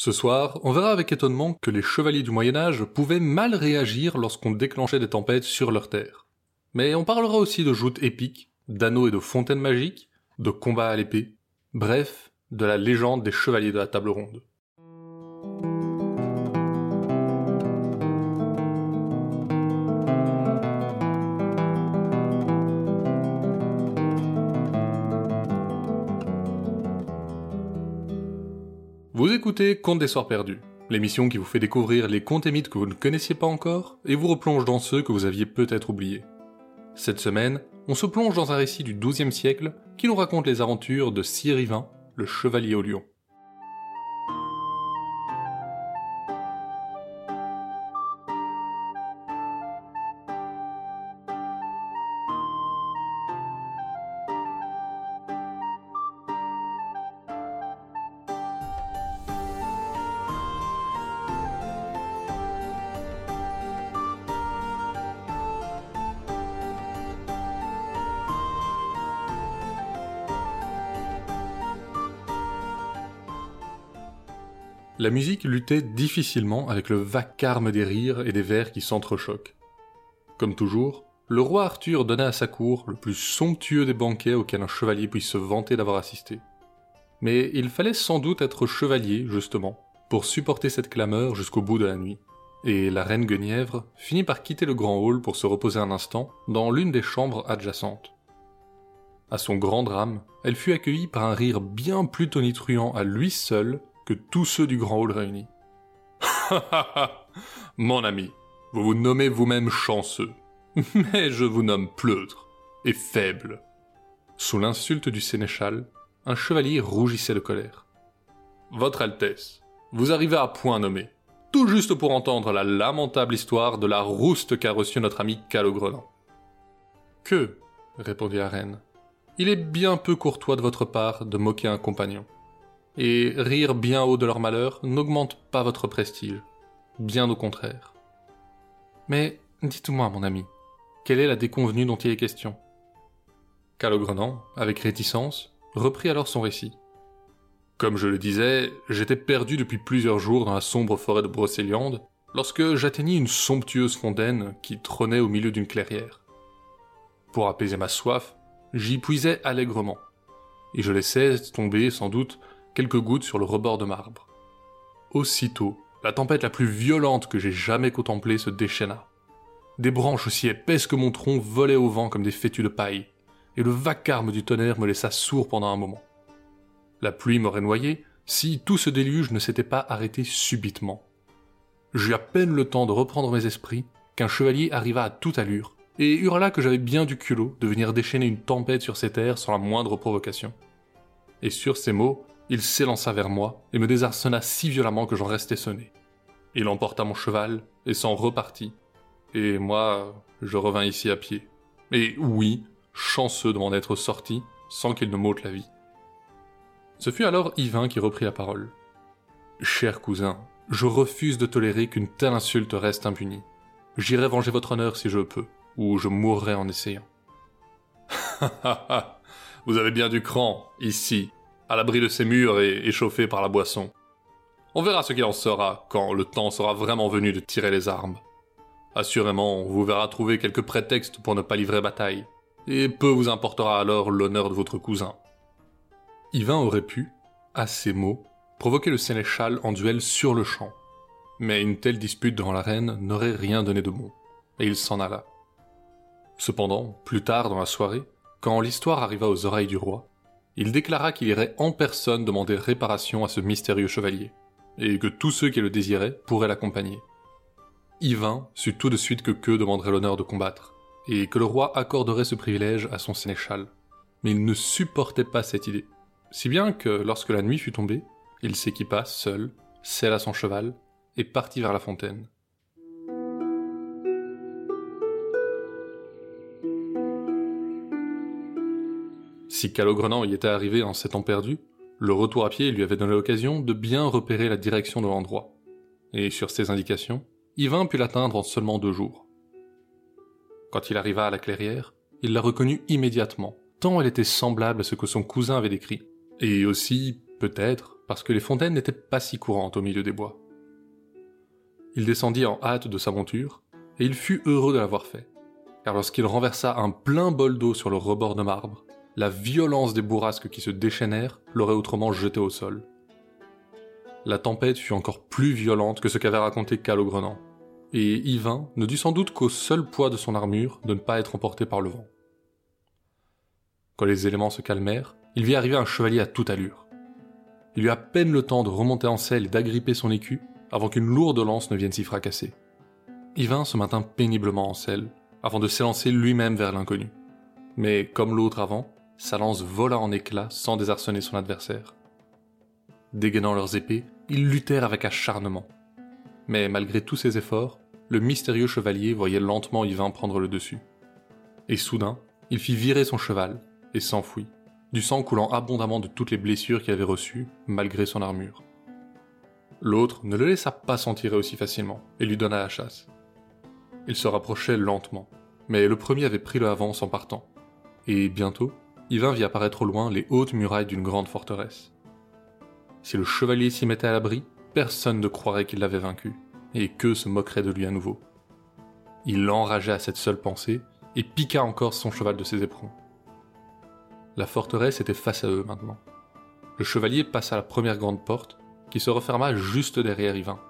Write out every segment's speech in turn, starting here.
Ce soir, on verra avec étonnement que les chevaliers du Moyen Âge pouvaient mal réagir lorsqu'on déclenchait des tempêtes sur leur terre. Mais on parlera aussi de joutes épiques, d'anneaux et de fontaines magiques, de combats à l'épée, bref, de la légende des chevaliers de la table ronde. Écoutez Contes des Soirs Perdus, l'émission qui vous fait découvrir les contes et mythes que vous ne connaissiez pas encore et vous replonge dans ceux que vous aviez peut-être oubliés. Cette semaine, on se plonge dans un récit du XIIe siècle qui nous raconte les aventures de Sir Yvain, le chevalier au lion. La musique luttait difficilement avec le vacarme des rires et des vers qui s'entrechoquent. Comme toujours, le roi Arthur donna à sa cour le plus somptueux des banquets auxquels un chevalier puisse se vanter d'avoir assisté. Mais il fallait sans doute être chevalier, justement, pour supporter cette clameur jusqu'au bout de la nuit. Et la reine Guenièvre finit par quitter le grand hall pour se reposer un instant dans l'une des chambres adjacentes. À son grand drame, elle fut accueillie par un rire bien plus tonitruant à lui seul tous ceux du grand hall réunis. Mon ami, vous vous nommez vous-même chanceux, mais je vous nomme pleutre et faible. Sous l'insulte du sénéchal, un chevalier rougissait de colère. Votre Altesse, vous arrivez à point nommé, tout juste pour entendre la lamentable histoire de la rouste qu'a reçue notre ami Calogrenant. Que, répondit la reine, il est bien peu courtois de votre part de moquer un compagnon et rire bien haut de leur malheur n'augmente pas votre prestige, bien au contraire. Mais dites-moi, mon ami, quelle est la déconvenue dont il est question? Calogrenant, avec réticence, reprit alors son récit. Comme je le disais, j'étais perdu depuis plusieurs jours dans la sombre forêt de Brocéliande, lorsque j'atteignis une somptueuse fontaine qui trônait au milieu d'une clairière. Pour apaiser ma soif, j'y puisais allègrement, et je laissais tomber, sans doute, quelques gouttes sur le rebord de marbre. Aussitôt, la tempête la plus violente que j'ai jamais contemplée se déchaîna. Des branches aussi épaisses que mon tronc volaient au vent comme des fétus de paille, et le vacarme du tonnerre me laissa sourd pendant un moment. La pluie m'aurait noyé si tout ce déluge ne s'était pas arrêté subitement. J'eus à peine le temps de reprendre mes esprits qu'un chevalier arriva à toute allure et hurla que j'avais bien du culot de venir déchaîner une tempête sur ces terres sans la moindre provocation. Et sur ces mots, il s'élança vers moi et me désarçonna si violemment que j'en restais sonné. Il emporta mon cheval et s'en repartit. Et moi, je revins ici à pied. Et oui, chanceux de m'en être sorti sans qu'il ne m'ôte la vie. Ce fut alors Yvain qui reprit la parole. Cher cousin, je refuse de tolérer qu'une telle insulte reste impunie. J'irai venger votre honneur si je peux, ou je mourrai en essayant. Vous avez bien du cran, ici, à l'abri de ces murs et échauffé par la boisson. On verra ce qu'il en sera quand le temps sera vraiment venu de tirer les armes. Assurément, on vous verra trouver quelques prétextes pour ne pas livrer bataille, et peu vous importera alors l'honneur de votre cousin. Yvain aurait pu, à ces mots, provoquer le sénéchal en duel sur le champ. Mais une telle dispute devant la reine n'aurait rien donné de bon, et il s'en alla. Cependant, plus tard dans la soirée, quand l'histoire arriva aux oreilles du roi, il déclara qu'il irait en personne demander réparation à ce mystérieux chevalier, et que tous ceux qui le désiraient pourraient l'accompagner. Yvain sut tout de suite que Que demanderait l'honneur de combattre, et que le roi accorderait ce privilège à son sénéchal. Mais il ne supportait pas cette idée, si bien que lorsque la nuit fut tombée, il s'équipa seul, sella son cheval, et partit vers la fontaine. Si Calogrenant y était arrivé en sept ans perdu, le retour à pied lui avait donné l'occasion de bien repérer la direction de l'endroit. Et sur ces indications, Yvain put l'atteindre en seulement deux jours. Quand il arriva à la clairière, il la reconnut immédiatement, tant elle était semblable à ce que son cousin avait décrit. Et aussi, peut-être, parce que les fontaines n'étaient pas si courantes au milieu des bois. Il descendit en hâte de sa monture, et il fut heureux de l'avoir fait, car lorsqu'il renversa un plein bol d'eau sur le rebord de marbre, la violence des bourrasques qui se déchaînèrent l'aurait autrement jeté au sol. La tempête fut encore plus violente que ce qu'avait raconté Calogrenant, et Yvain ne dut sans doute qu'au seul poids de son armure de ne pas être emporté par le vent. Quand les éléments se calmèrent, il vit arriver un chevalier à toute allure. Il eut à peine le temps de remonter en selle et d'agripper son écu avant qu'une lourde lance ne vienne s'y fracasser. Yvain se maintint péniblement en selle avant de s'élancer lui-même vers l'inconnu. Mais comme l'autre avant, sa lance vola en éclats sans désarçonner son adversaire. Dégainant leurs épées, ils luttèrent avec acharnement. Mais malgré tous ses efforts, le mystérieux chevalier voyait lentement Yvain prendre le dessus. Et soudain, il fit virer son cheval et s'enfuit, du sang coulant abondamment de toutes les blessures qu'il avait reçues, malgré son armure. L'autre ne le laissa pas s'en tirer aussi facilement, et lui donna la chasse. Il se rapprochait lentement, mais le premier avait pris le avance en partant, et bientôt, Yvain vit apparaître au loin les hautes murailles d'une grande forteresse. Si le chevalier s'y mettait à l'abri, personne ne croirait qu'il l'avait vaincu, et que se moquerait de lui à nouveau. Il l'enrageait à cette seule pensée, et piqua encore son cheval de ses éperons. La forteresse était face à eux maintenant. Le chevalier passa la première grande porte, qui se referma juste derrière Yvain.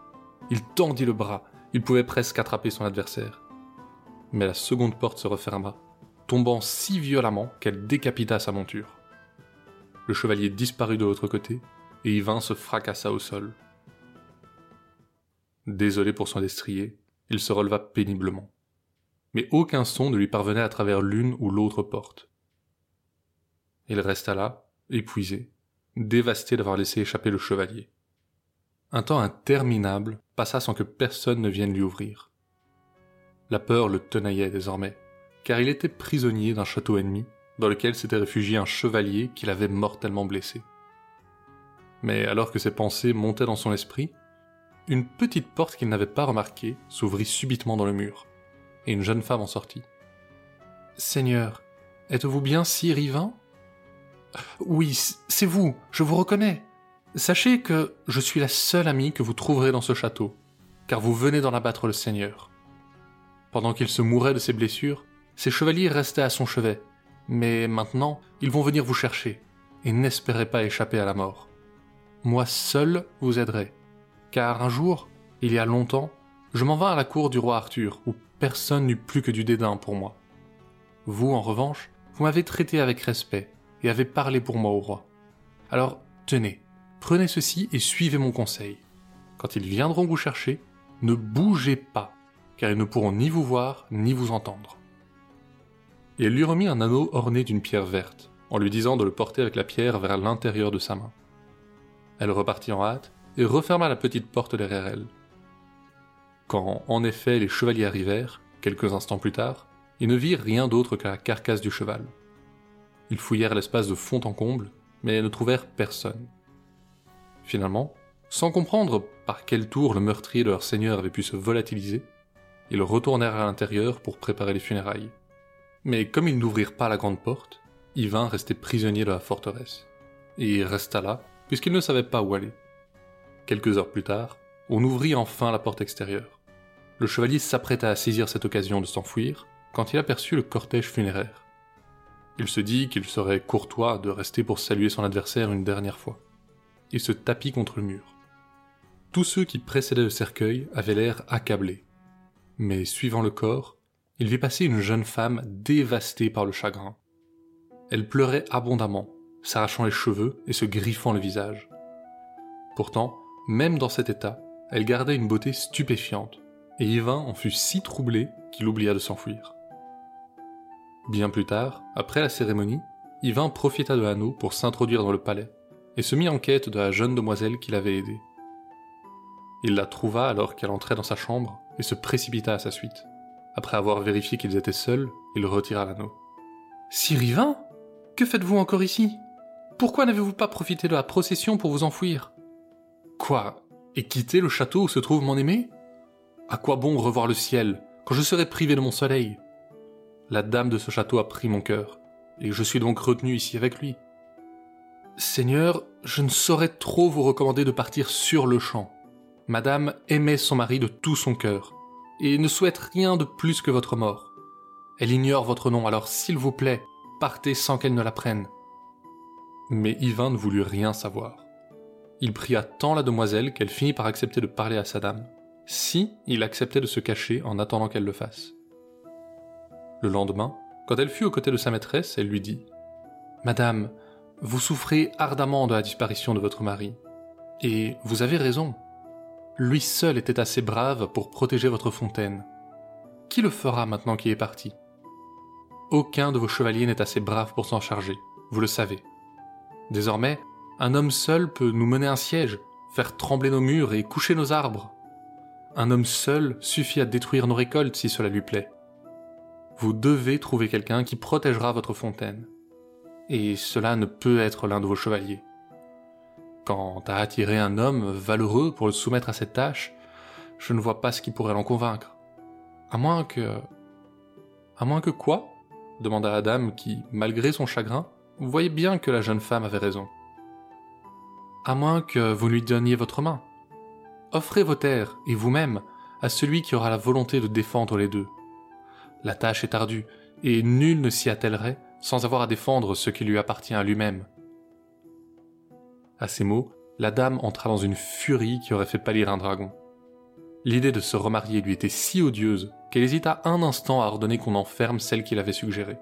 Il tendit le bras, il pouvait presque attraper son adversaire. Mais la seconde porte se referma, tombant si violemment qu'elle décapita sa monture. Le chevalier disparut de l'autre côté, et Yvain se fracassa au sol. Désolé pour son destrier, il se releva péniblement. Mais aucun son ne lui parvenait à travers l'une ou l'autre porte. Il resta là, épuisé, dévasté d'avoir laissé échapper le chevalier. Un temps interminable passa sans que personne ne vienne lui ouvrir. La peur le tenaillait désormais, car il était prisonnier d'un château ennemi dans lequel s'était réfugié un chevalier qui l'avait mortellement blessé. Mais alors que ses pensées montaient dans son esprit, une petite porte qu'il n'avait pas remarquée s'ouvrit subitement dans le mur, et une jeune femme en sortit. Seigneur, êtes-vous bien si Yvain oui, c'est vous, je vous reconnais. Sachez que je suis la seule amie que vous trouverez dans ce château, car vous venez d'en abattre le Seigneur. Pendant qu'il se mourait de ses blessures, ses chevaliers restaient à son chevet, mais maintenant ils vont venir vous chercher, et n'espérez pas échapper à la mort. Moi seul vous aiderai, car un jour, il y a longtemps, je m'en vins à la cour du roi Arthur, où personne n'eut plus que du dédain pour moi. Vous, en revanche, vous m'avez traité avec respect, et avait parlé pour moi au roi. Alors, tenez, prenez ceci et suivez mon conseil. Quand ils viendront vous chercher, ne bougez pas, car ils ne pourront ni vous voir, ni vous entendre. Et elle lui remit un anneau orné d'une pierre verte, en lui disant de le porter avec la pierre vers l'intérieur de sa main. Elle repartit en hâte et referma la petite porte derrière elle. Quand, en effet, les chevaliers arrivèrent, quelques instants plus tard, ils ne virent rien d'autre que la carcasse du cheval. Ils fouillèrent l'espace de fond en comble, mais ne trouvèrent personne. Finalement, sans comprendre par quel tour le meurtrier de leur seigneur avait pu se volatiliser, ils retournèrent à l'intérieur pour préparer les funérailles. Mais comme ils n'ouvrirent pas la grande porte, Yvain restait prisonnier de la forteresse. Et il resta là, puisqu'il ne savait pas où aller. Quelques heures plus tard, on ouvrit enfin la porte extérieure. Le chevalier s'apprêta à saisir cette occasion de s'enfuir quand il aperçut le cortège funéraire. Il se dit qu'il serait courtois de rester pour saluer son adversaire une dernière fois. Il se tapit contre le mur. Tous ceux qui précédaient le cercueil avaient l'air accablés. Mais suivant le corps, il vit passer une jeune femme dévastée par le chagrin. Elle pleurait abondamment, s'arrachant les cheveux et se griffant le visage. Pourtant, même dans cet état, elle gardait une beauté stupéfiante, et Yvain en fut si troublé qu'il oublia de s'enfuir. Bien plus tard, après la cérémonie, Yvain profita de l'anneau pour s'introduire dans le palais, et se mit en quête de la jeune demoiselle qui l'avait aidé. Il la trouva alors qu'elle entrait dans sa chambre et se précipita à sa suite. Après avoir vérifié qu'ils étaient seuls, il retira l'anneau. Sir Yvain Que faites-vous encore ici? Pourquoi n'avez-vous pas profité de la procession pour vous enfouir Quoi? Et quitter le château où se trouve mon aimé? À quoi bon revoir le ciel quand je serai privé de mon soleil? La dame de ce château a pris mon cœur, et je suis donc retenu ici avec lui. Seigneur, je ne saurais trop vous recommander de partir sur le champ. Madame aimait son mari de tout son cœur, et ne souhaite rien de plus que votre mort. Elle ignore votre nom, alors s'il vous plaît, partez sans qu'elle ne l'apprenne. Mais Yvain ne voulut rien savoir. Il pria tant la demoiselle qu'elle finit par accepter de parler à sa dame, si il acceptait de se cacher en attendant qu'elle le fasse. Le lendemain, quand elle fut aux côtés de sa maîtresse, elle lui dit Madame, vous souffrez ardemment de la disparition de votre mari. Et vous avez raison. Lui seul était assez brave pour protéger votre fontaine. Qui le fera maintenant qu'il est parti? Aucun de vos chevaliers n'est assez brave pour s'en charger, vous le savez. Désormais, un homme seul peut nous mener un siège, faire trembler nos murs et coucher nos arbres. Un homme seul suffit à détruire nos récoltes si cela lui plaît. Vous devez trouver quelqu'un qui protégera votre fontaine et cela ne peut être l'un de vos chevaliers. Quant à attirer un homme valeureux pour le soumettre à cette tâche, je ne vois pas ce qui pourrait l'en convaincre. À moins que... À moins que quoi? demanda la dame qui, malgré son chagrin, voyait bien que la jeune femme avait raison. À moins que vous lui donniez votre main. Offrez vos terres, et vous-même, à celui qui aura la volonté de défendre les deux. La tâche est ardue, et nul ne s'y attellerait sans avoir à défendre ce qui lui appartient à lui-même. À ces mots, la dame entra dans une furie qui aurait fait pâlir un dragon. L'idée de se remarier lui était si odieuse qu'elle hésita un instant à ordonner qu'on enferme celle qu'il avait suggérée.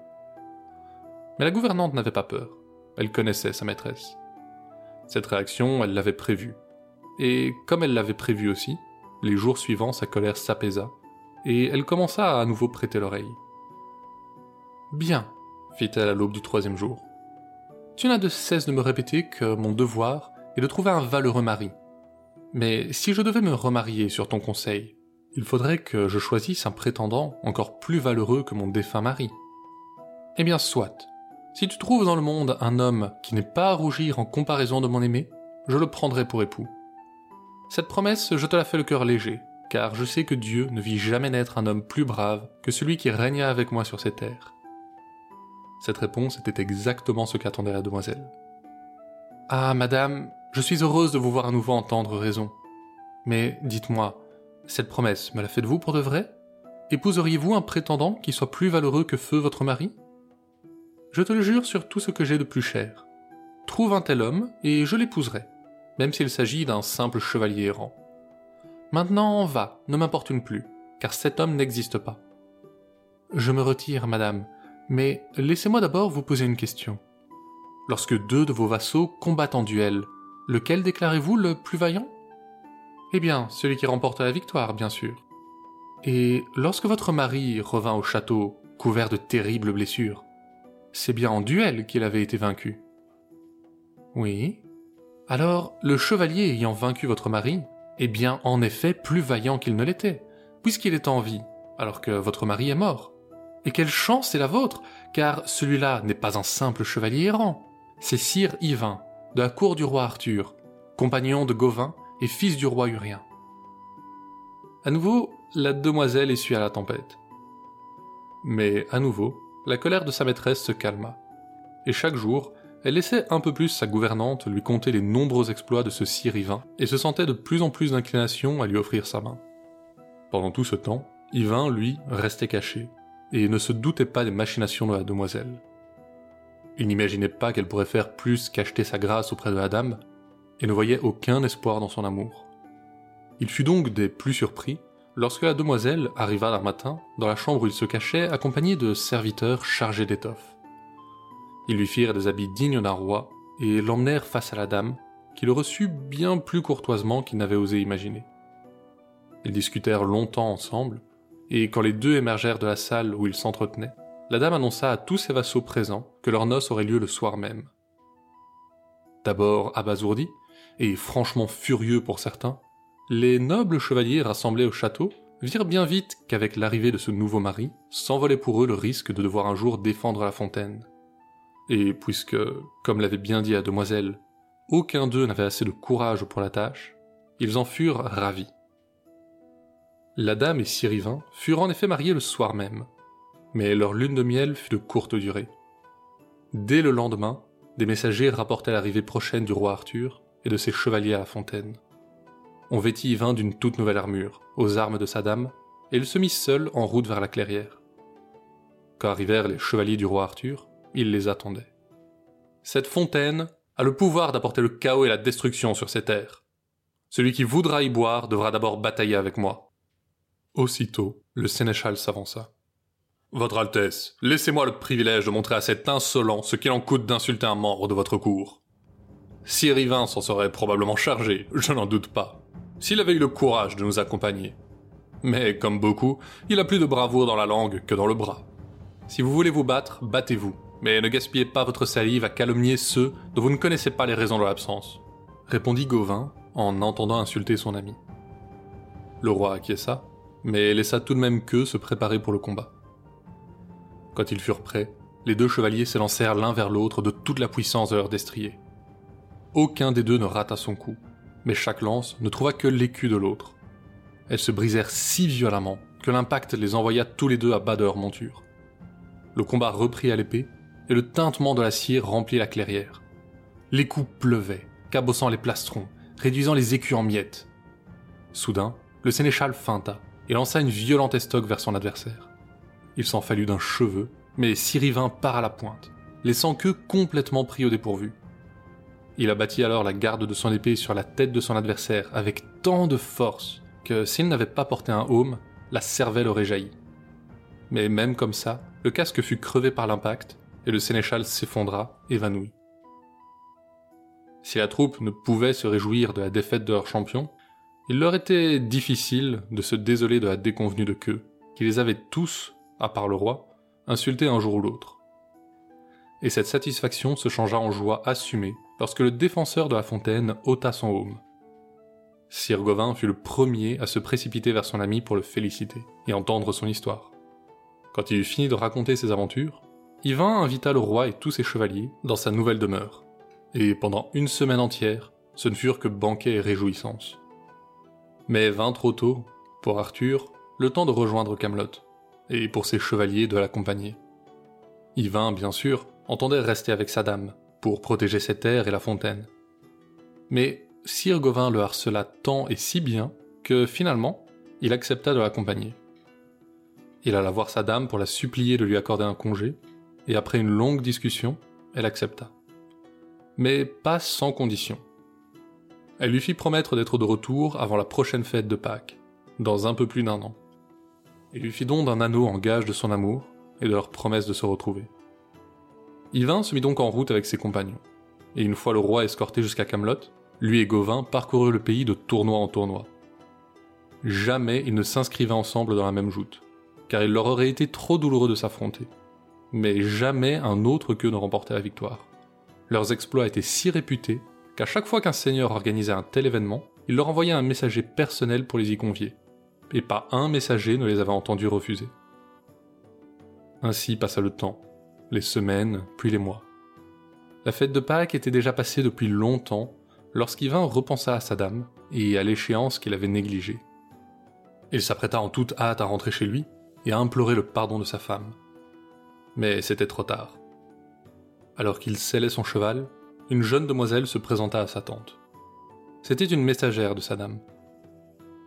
Mais la gouvernante n'avait pas peur. Elle connaissait sa maîtresse. Cette réaction, elle l'avait prévue. Et comme elle l'avait prévu aussi, les jours suivants, sa colère s'apaisa, et elle commença à à nouveau prêter l'oreille. Bien, fit-elle à l'aube du troisième jour. Tu n'as de cesse de me répéter que mon devoir est de trouver un valeureux mari. Mais si je devais me remarier sur ton conseil, il faudrait que je choisisse un prétendant encore plus valeureux que mon défunt mari. Eh bien, soit. Si tu trouves dans le monde un homme qui n'est pas à rougir en comparaison de mon aimé, je le prendrai pour époux. Cette promesse, je te la fais le cœur léger, car je sais que Dieu ne vit jamais naître un homme plus brave que celui qui régna avec moi sur ces terres. Cette réponse était exactement ce qu'attendait la demoiselle. Ah, madame, je suis heureuse de vous voir à nouveau entendre raison. Mais dites-moi, cette promesse me la faites-vous pour de vrai? Épouseriez-vous un prétendant qui soit plus valeureux que feu votre mari? Je te le jure sur tout ce que j'ai de plus cher. Trouve un tel homme et je l'épouserai, même s'il s'agit d'un simple chevalier errant. Maintenant, va, ne m'importune plus, car cet homme n'existe pas. Je me retire, madame, mais laissez-moi d'abord vous poser une question. Lorsque deux de vos vassaux combattent en duel, lequel déclarez-vous le plus vaillant? Eh bien, celui qui remporte la victoire, bien sûr. Et lorsque votre mari revint au château, couvert de terribles blessures, c'est bien en duel qu'il avait été vaincu. Oui. Alors, le chevalier ayant vaincu votre mari est bien en effet plus vaillant qu'il ne l'était, puisqu'il est en vie, alors que votre mari est mort. Et quelle chance est la vôtre, car celui-là n'est pas un simple chevalier errant. C'est Sire Yvain, de la cour du roi Arthur, compagnon de Gauvin et fils du roi Urien. À nouveau, la demoiselle essuya la tempête. Mais à nouveau, la colère de sa maîtresse se calma. Et chaque jour, elle laissait un peu plus sa gouvernante lui conter les nombreux exploits de ce sire Yvain, et se sentait de plus en plus d'inclination à lui offrir sa main. Pendant tout ce temps, Yvain, lui, restait caché, et ne se doutait pas des machinations de la demoiselle. Il n'imaginait pas qu'elle pourrait faire plus qu'acheter sa grâce auprès de la dame, et ne voyait aucun espoir dans son amour. Il fut donc des plus surpris lorsque la demoiselle arriva d'un matin dans la chambre où il se cachait accompagnée de serviteurs chargés d'étoffes. Ils lui firent des habits dignes d'un roi et l'emmenèrent face à la dame, qui le reçut bien plus courtoisement qu'il n'avait osé imaginer. Ils discutèrent longtemps ensemble, et quand les deux émergèrent de la salle où ils s'entretenaient, la dame annonça à tous ses vassaux présents que leur noce aurait lieu le soir même. D'abord abasourdis, et franchement furieux pour certains, les nobles chevaliers rassemblés au château virent bien vite qu'avec l'arrivée de ce nouveau mari, s'envolait pour eux le risque de devoir un jour défendre la fontaine. Et puisque, comme l'avait bien dit la demoiselle, aucun d'eux n'avait assez de courage pour la tâche, ils en furent ravis. La dame et Sirivin furent en effet mariés le soir même, mais leur lune de miel fut de courte durée. Dès le lendemain, des messagers rapportaient l'arrivée prochaine du roi Arthur et de ses chevaliers à la fontaine. On vêtit Yvain d'une toute nouvelle armure, aux armes de sa dame, et il se mit seul en route vers la clairière. Quand arrivèrent les chevaliers du roi Arthur, il les attendait. Cette fontaine a le pouvoir d'apporter le chaos et la destruction sur ces terres. Celui qui voudra y boire devra d'abord batailler avec moi. Aussitôt, le sénéchal s'avança. Votre Altesse, laissez-moi le privilège de montrer à cet insolent ce qu'il en coûte d'insulter un membre de votre cour. Sir Yvain s'en serait probablement chargé, je n'en doute pas, s'il avait eu le courage de nous accompagner. Mais comme beaucoup, il a plus de bravoure dans la langue que dans le bras. Si vous voulez vous battre, battez-vous, mais ne gaspillez pas votre salive à calomnier ceux dont vous ne connaissez pas les raisons de l'absence, répondit Gauvin en entendant insulter son ami. Le roi acquiesça, mais laissa tout de même qu'eux se préparer pour le combat. Quand ils furent prêts, les deux chevaliers s'élancèrent l'un vers l'autre de toute la puissance de leur destrier. Aucun des deux ne rata son coup, mais chaque lance ne trouva que l'écu de l'autre. Elles se brisèrent si violemment que l'impact les envoya tous les deux à bas de leur monture. Le combat reprit à l'épée, et le tintement de l'acier remplit la clairière. Les coups pleuvaient, cabossant les plastrons, réduisant les écus en miettes. Soudain, le sénéchal feinta et lança une violente estoque vers son adversaire. Il s'en fallut d'un cheveu, mais Sirivin part à la pointe, laissant que complètement pris au dépourvu. Il abattit alors la garde de son épée sur la tête de son adversaire avec tant de force que s'il n'avait pas porté un haume, la cervelle aurait jailli. Mais même comme ça, le casque fut crevé par l'impact et le sénéchal s'effondra, évanoui. Si la troupe ne pouvait se réjouir de la défaite de leur champion, il leur était difficile de se désoler de la déconvenue de queue, qui les avait tous à part le roi, insulté un jour ou l'autre. Et cette satisfaction se changea en joie assumée lorsque le défenseur de la fontaine ôta son haume. Sir Gauvin fut le premier à se précipiter vers son ami pour le féliciter et entendre son histoire. Quand il eut fini de raconter ses aventures, Yvain invita le roi et tous ses chevaliers dans sa nouvelle demeure, et pendant une semaine entière, ce ne furent que banquets et réjouissances. Mais vint trop tôt, pour Arthur, le temps de rejoindre Camelot et pour ses chevaliers de l'accompagner. Yvain, bien sûr, entendait rester avec sa dame, pour protéger ses terres et la fontaine. Mais Sir Gauvin le harcela tant et si bien que finalement, il accepta de l'accompagner. Il alla voir sa dame pour la supplier de lui accorder un congé, et après une longue discussion, elle accepta. Mais pas sans condition. Elle lui fit promettre d'être de retour avant la prochaine fête de Pâques, dans un peu plus d'un an. Il lui fit don d'un anneau en gage de son amour et de leur promesse de se retrouver. Yvain se mit donc en route avec ses compagnons, et une fois le roi escorté jusqu'à Camelot, lui et Gauvin parcoururent le pays de tournoi en tournoi. Jamais ils ne s'inscrivaient ensemble dans la même joute, car il leur aurait été trop douloureux de s'affronter. Mais jamais un autre qu'eux ne remportait la victoire. Leurs exploits étaient si réputés qu'à chaque fois qu'un seigneur organisait un tel événement, il leur envoyait un messager personnel pour les y convier et pas un messager ne les avait entendus refuser. Ainsi passa le temps, les semaines, puis les mois. La fête de Pâques était déjà passée depuis longtemps lorsqu'Yvain repensa à sa dame et à l'échéance qu'il avait négligée. Il s'apprêta en toute hâte à rentrer chez lui et à implorer le pardon de sa femme. Mais c'était trop tard. Alors qu'il scellait son cheval, une jeune demoiselle se présenta à sa tante. C'était une messagère de sa dame.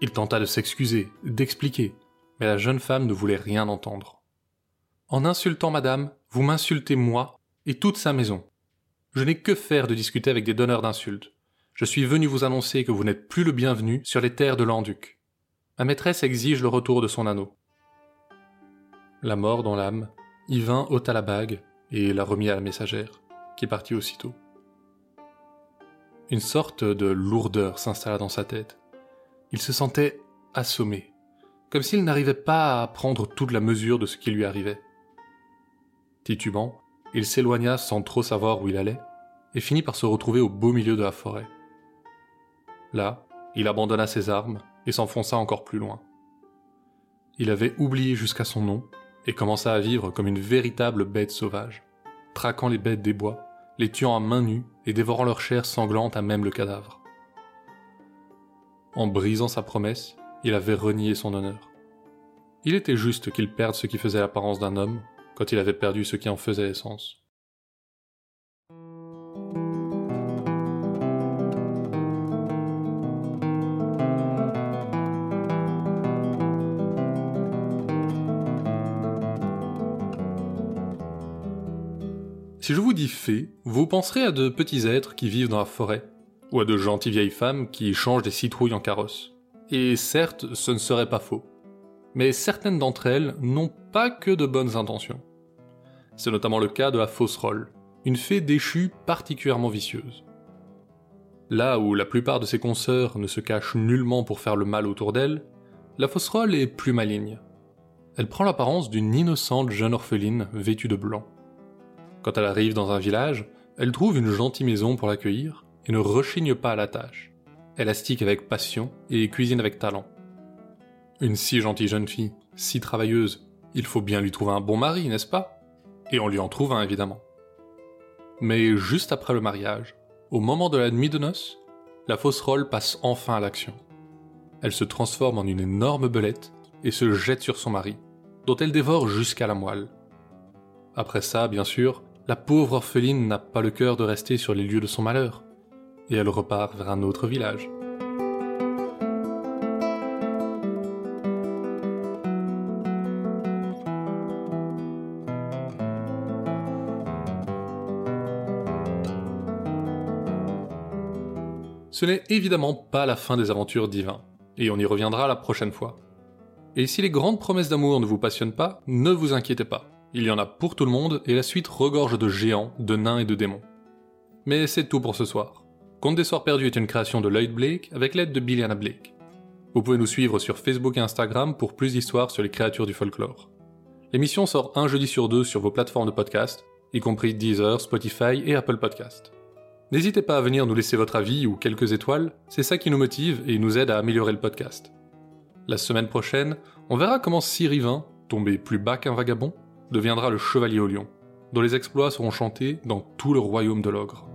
Il tenta de s'excuser, d'expliquer, mais la jeune femme ne voulait rien entendre. En insultant madame, vous m'insultez moi et toute sa maison. Je n'ai que faire de discuter avec des donneurs d'insultes. Je suis venu vous annoncer que vous n'êtes plus le bienvenu sur les terres de l'Anduc. Ma maîtresse exige le retour de son anneau. La mort dans l'âme, Yvain ôta la bague et la remit à la messagère, qui partit aussitôt. Une sorte de lourdeur s'installa dans sa tête. Il se sentait assommé, comme s'il n'arrivait pas à prendre toute la mesure de ce qui lui arrivait. Titubant, il s'éloigna sans trop savoir où il allait, et finit par se retrouver au beau milieu de la forêt. Là, il abandonna ses armes et s'enfonça encore plus loin. Il avait oublié jusqu'à son nom et commença à vivre comme une véritable bête sauvage, traquant les bêtes des bois, les tuant à main nue et dévorant leur chair sanglante à même le cadavre. En brisant sa promesse, il avait renié son honneur. Il était juste qu'il perde ce qui faisait l'apparence d'un homme quand il avait perdu ce qui en faisait l'essence. Si je vous dis fées, vous penserez à de petits êtres qui vivent dans la forêt, ou à de gentilles vieilles femmes qui changent des citrouilles en carrosse. Et certes, ce ne serait pas faux. Mais certaines d'entre elles n'ont pas que de bonnes intentions. C'est notamment le cas de la fausse rolle, une fée déchue particulièrement vicieuse. Là où la plupart de ses consoeurs ne se cachent nullement pour faire le mal autour d'elle, la rolle est plus maligne. Elle prend l'apparence d'une innocente jeune orpheline vêtue de blanc. Quand elle arrive dans un village, elle trouve une gentille maison pour l'accueillir et ne rechigne pas à la tâche. Elle astique avec passion et cuisine avec talent. Une si gentille jeune fille, si travailleuse, il faut bien lui trouver un bon mari, n'est-ce pas? Et on lui en trouve un évidemment. Mais juste après le mariage, au moment de la nuit de noces, la fausse rôle passe enfin à l'action. Elle se transforme en une énorme belette et se jette sur son mari, dont elle dévore jusqu'à la moelle. Après ça, bien sûr, la pauvre orpheline n'a pas le cœur de rester sur les lieux de son malheur, et elle repart vers un autre village. Ce n'est évidemment pas la fin des aventures divins, et on y reviendra la prochaine fois. Et si les grandes promesses d'amour ne vous passionnent pas, ne vous inquiétez pas. Il y en a pour tout le monde et la suite regorge de géants, de nains et de démons. Mais c'est tout pour ce soir. Conte des Soirs Perdus est une création de Lloyd Blake avec l'aide de Billiana Blake. Vous pouvez nous suivre sur Facebook et Instagram pour plus d'histoires sur les créatures du folklore. L'émission sort un jeudi sur deux sur vos plateformes de podcast, y compris Deezer, Spotify et Apple Podcast. N'hésitez pas à venir nous laisser votre avis ou quelques étoiles, c'est ça qui nous motive et nous aide à améliorer le podcast. La semaine prochaine, on verra comment Sirivin, tombé plus bas qu'un vagabond, deviendra le chevalier au lion, dont les exploits seront chantés dans tout le royaume de l'ogre.